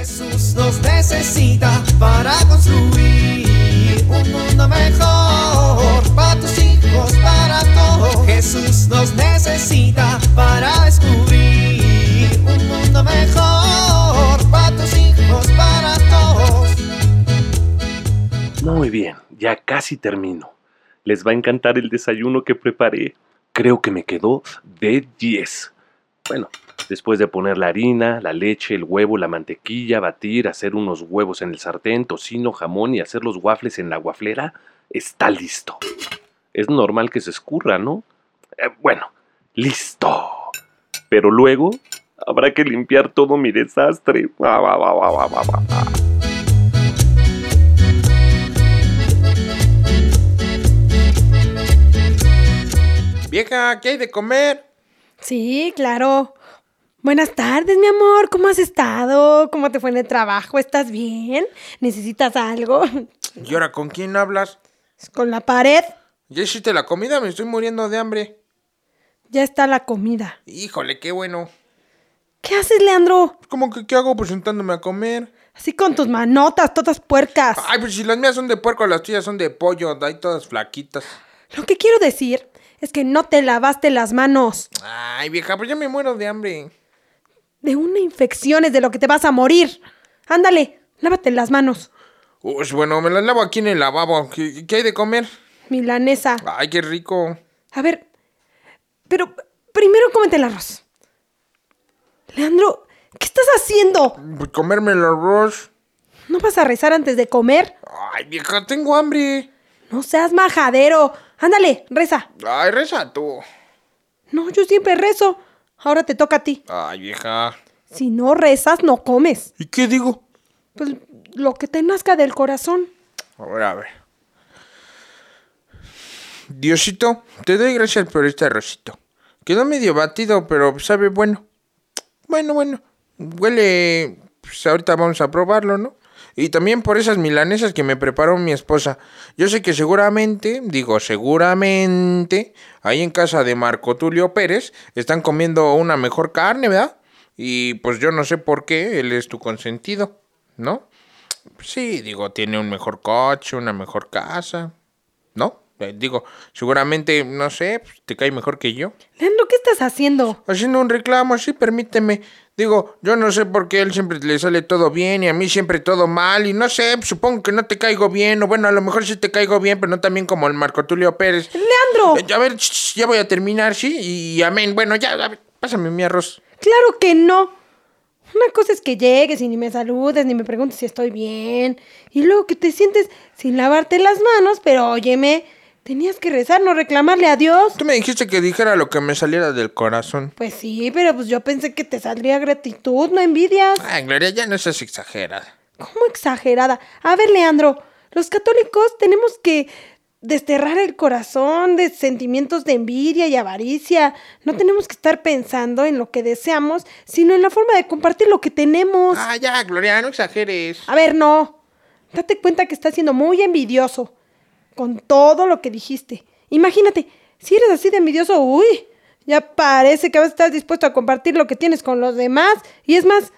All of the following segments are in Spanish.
Jesús nos necesita para construir un mundo mejor para tus hijos, para todos. Jesús nos necesita para descubrir un mundo mejor para tus hijos, para todos. Muy bien, ya casi termino. Les va a encantar el desayuno que preparé. Creo que me quedó de 10. Bueno, después de poner la harina, la leche, el huevo, la mantequilla, batir, hacer unos huevos en el sartén, tocino, jamón y hacer los waffles en la guaflera, está listo. Es normal que se escurra, ¿no? Eh, bueno, listo. Pero luego habrá que limpiar todo mi desastre. Va, va, va, va, va, va, va. Vieja, ¿qué hay de comer? Sí, claro. Buenas tardes, mi amor. ¿Cómo has estado? ¿Cómo te fue en el trabajo? ¿Estás bien? ¿Necesitas algo? ¿Y ahora con quién hablas? ¿Con la pared? ¿Ya hiciste la comida? Me estoy muriendo de hambre. Ya está la comida. Híjole, qué bueno. ¿Qué haces, Leandro? ¿Cómo que qué hago presentándome a comer? Así con tus manotas, todas puercas. Ay, pues si las mías son de puerco, las tuyas son de pollo, hay todas flaquitas. Lo que quiero decir es que no te lavaste las manos. Ay, vieja, pues ya me muero de hambre. De una infección es de lo que te vas a morir. Ándale, lávate las manos. Uy, bueno, me las lavo aquí en el lavabo. ¿Qué, qué hay de comer? Milanesa. Ay, qué rico. A ver, pero primero cómete el arroz. Leandro, ¿qué estás haciendo? Pues comerme el arroz. ¿No vas a rezar antes de comer? Ay, vieja, tengo hambre. No seas majadero. Ándale, reza. Ay, reza tú. No, yo siempre rezo. Ahora te toca a ti. Ay, vieja. Si no rezas, no comes. ¿Y qué digo? Pues lo que te nazca del corazón. A ver, a ver. Diosito, te doy gracias por este arrocito. Quedó medio batido, pero sabe bueno. Bueno, bueno. Huele... Pues ahorita vamos a probarlo, ¿no? Y también por esas milanesas que me preparó mi esposa. Yo sé que seguramente, digo seguramente, ahí en casa de Marco Tulio Pérez están comiendo una mejor carne, ¿verdad? Y pues yo no sé por qué, él es tu consentido, ¿no? Sí, digo, tiene un mejor coche, una mejor casa, ¿no? Eh, digo, seguramente, no sé, te cae mejor que yo. Leandro, ¿qué estás haciendo? Haciendo un reclamo, sí, permíteme. Digo, yo no sé por qué a él siempre le sale todo bien y a mí siempre todo mal. Y no sé, supongo que no te caigo bien. O bueno, a lo mejor sí te caigo bien, pero no tan bien como el Marco Tulio Pérez. ¡Leandro! Eh, a ver, ya voy a terminar, ¿sí? Y amén. Bueno, ya, a ver, pásame mi arroz. Claro que no. Una cosa es que llegues y ni me saludes, ni me preguntes si estoy bien. Y luego que te sientes sin lavarte las manos, pero óyeme, tenías que rezar, no reclamarle a Dios. Tú me dijiste que dijera lo que me saliera del corazón. Pues sí, pero pues yo pensé que te saldría gratitud, no envidias. Ay, Gloria, ya no seas exagerada. ¿Cómo exagerada? A ver, Leandro, los católicos tenemos que desterrar el corazón de sentimientos de envidia y avaricia. No tenemos que estar pensando en lo que deseamos, sino en la forma de compartir lo que tenemos. Ah, ya, Gloria, no exageres. A ver, no. Date cuenta que estás siendo muy envidioso con todo lo que dijiste. Imagínate, si eres así de envidioso, uy, ya parece que vas a estar dispuesto a compartir lo que tienes con los demás. Y es más,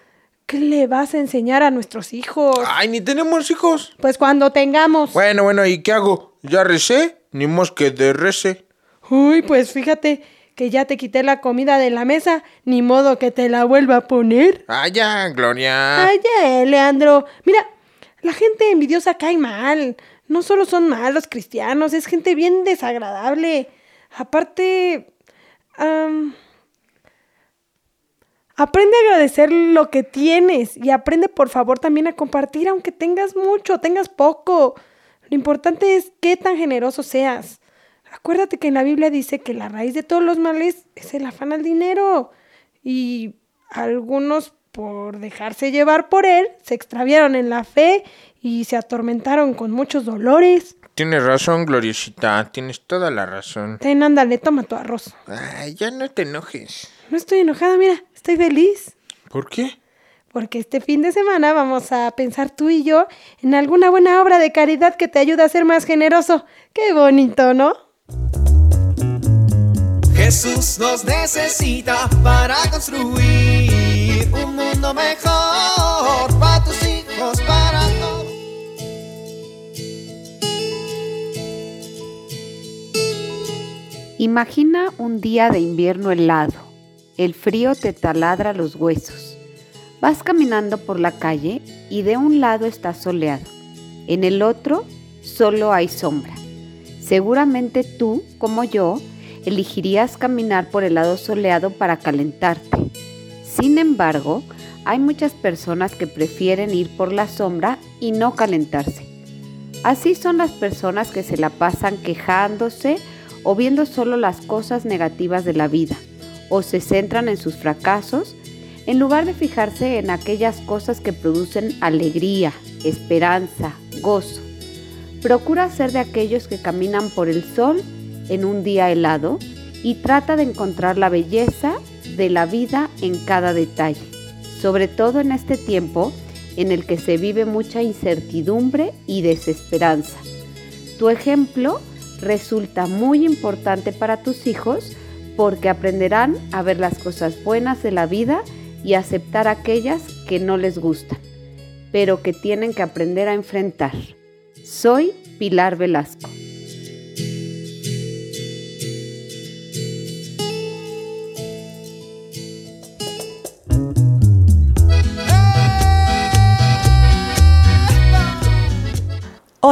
¿qué le vas a enseñar a nuestros hijos? Ay, ni tenemos hijos. Pues cuando tengamos. Bueno, bueno, ¿y qué hago? ¿Ya recé? Ni más que de rece. Uy, pues fíjate que ya te quité la comida de la mesa, ni modo que te la vuelva a poner. Ah, ya, Gloria. Ay, ya, Leandro. Mira, la gente envidiosa cae mal. No solo son malos cristianos, es gente bien desagradable. Aparte, aprende a agradecer lo que tienes y aprende por favor también a compartir aunque tengas mucho, tengas poco. Lo importante es qué tan generoso seas. Acuérdate que en la Biblia dice que la raíz de todos los males es el afán al dinero. Y algunos, por dejarse llevar por él, se extraviaron en la fe y se atormentaron con muchos dolores. Tienes razón, Gloriosita. Tienes toda la razón. Ten, ándale, toma tu arroz. Ay, ya no te enojes. No estoy enojada, mira, estoy feliz. ¿Por qué? Porque este fin de semana vamos a pensar tú y yo en alguna buena obra de caridad que te ayude a ser más generoso. Qué bonito, ¿no? Jesús nos necesita para construir mejor para tus hijos, para todos. Imagina un día de invierno helado. El frío te taladra los huesos. Vas caminando por la calle y de un lado está soleado. En el otro solo hay sombra. Seguramente tú, como yo, elegirías caminar por el lado soleado para calentarte. Sin embargo, hay muchas personas que prefieren ir por la sombra y no calentarse. Así son las personas que se la pasan quejándose o viendo solo las cosas negativas de la vida, o se centran en sus fracasos, en lugar de fijarse en aquellas cosas que producen alegría, esperanza, gozo. Procura ser de aquellos que caminan por el sol en un día helado y trata de encontrar la belleza de la vida en cada detalle, sobre todo en este tiempo en el que se vive mucha incertidumbre y desesperanza. Tu ejemplo resulta muy importante para tus hijos porque aprenderán a ver las cosas buenas de la vida y aceptar aquellas que no les gustan, pero que tienen que aprender a enfrentar. Soy Pilar Velasco.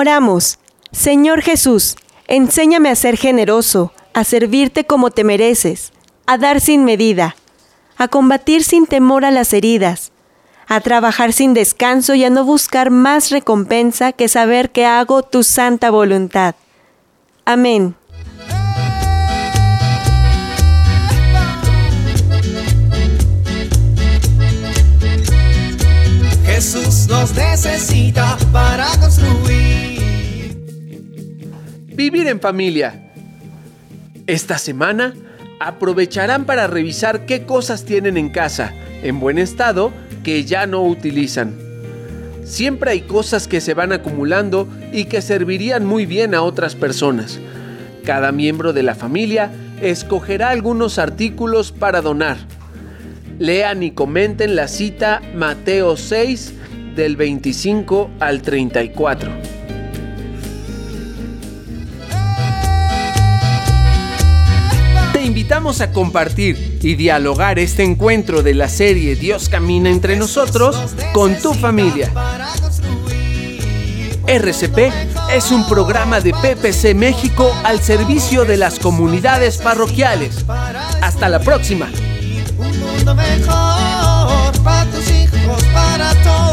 Oramos. Señor Jesús, enséñame a ser generoso, a servirte como te mereces, a dar sin medida, a combatir sin temor a las heridas, a trabajar sin descanso y a no buscar más recompensa que saber que hago tu santa voluntad. Amén. Jesús nos necesita para construir. Vivir en familia. Esta semana aprovecharán para revisar qué cosas tienen en casa, en buen estado, que ya no utilizan. Siempre hay cosas que se van acumulando y que servirían muy bien a otras personas. Cada miembro de la familia escogerá algunos artículos para donar. Lean y comenten la cita Mateo 6 del 25 al 34. Te invitamos a compartir y dialogar este encuentro de la serie Dios camina entre nosotros con tu familia. RCP es un programa de PPC México al servicio de las comunidades parroquiales. Hasta la próxima. Un mundo mejor para tus hijos, para todos.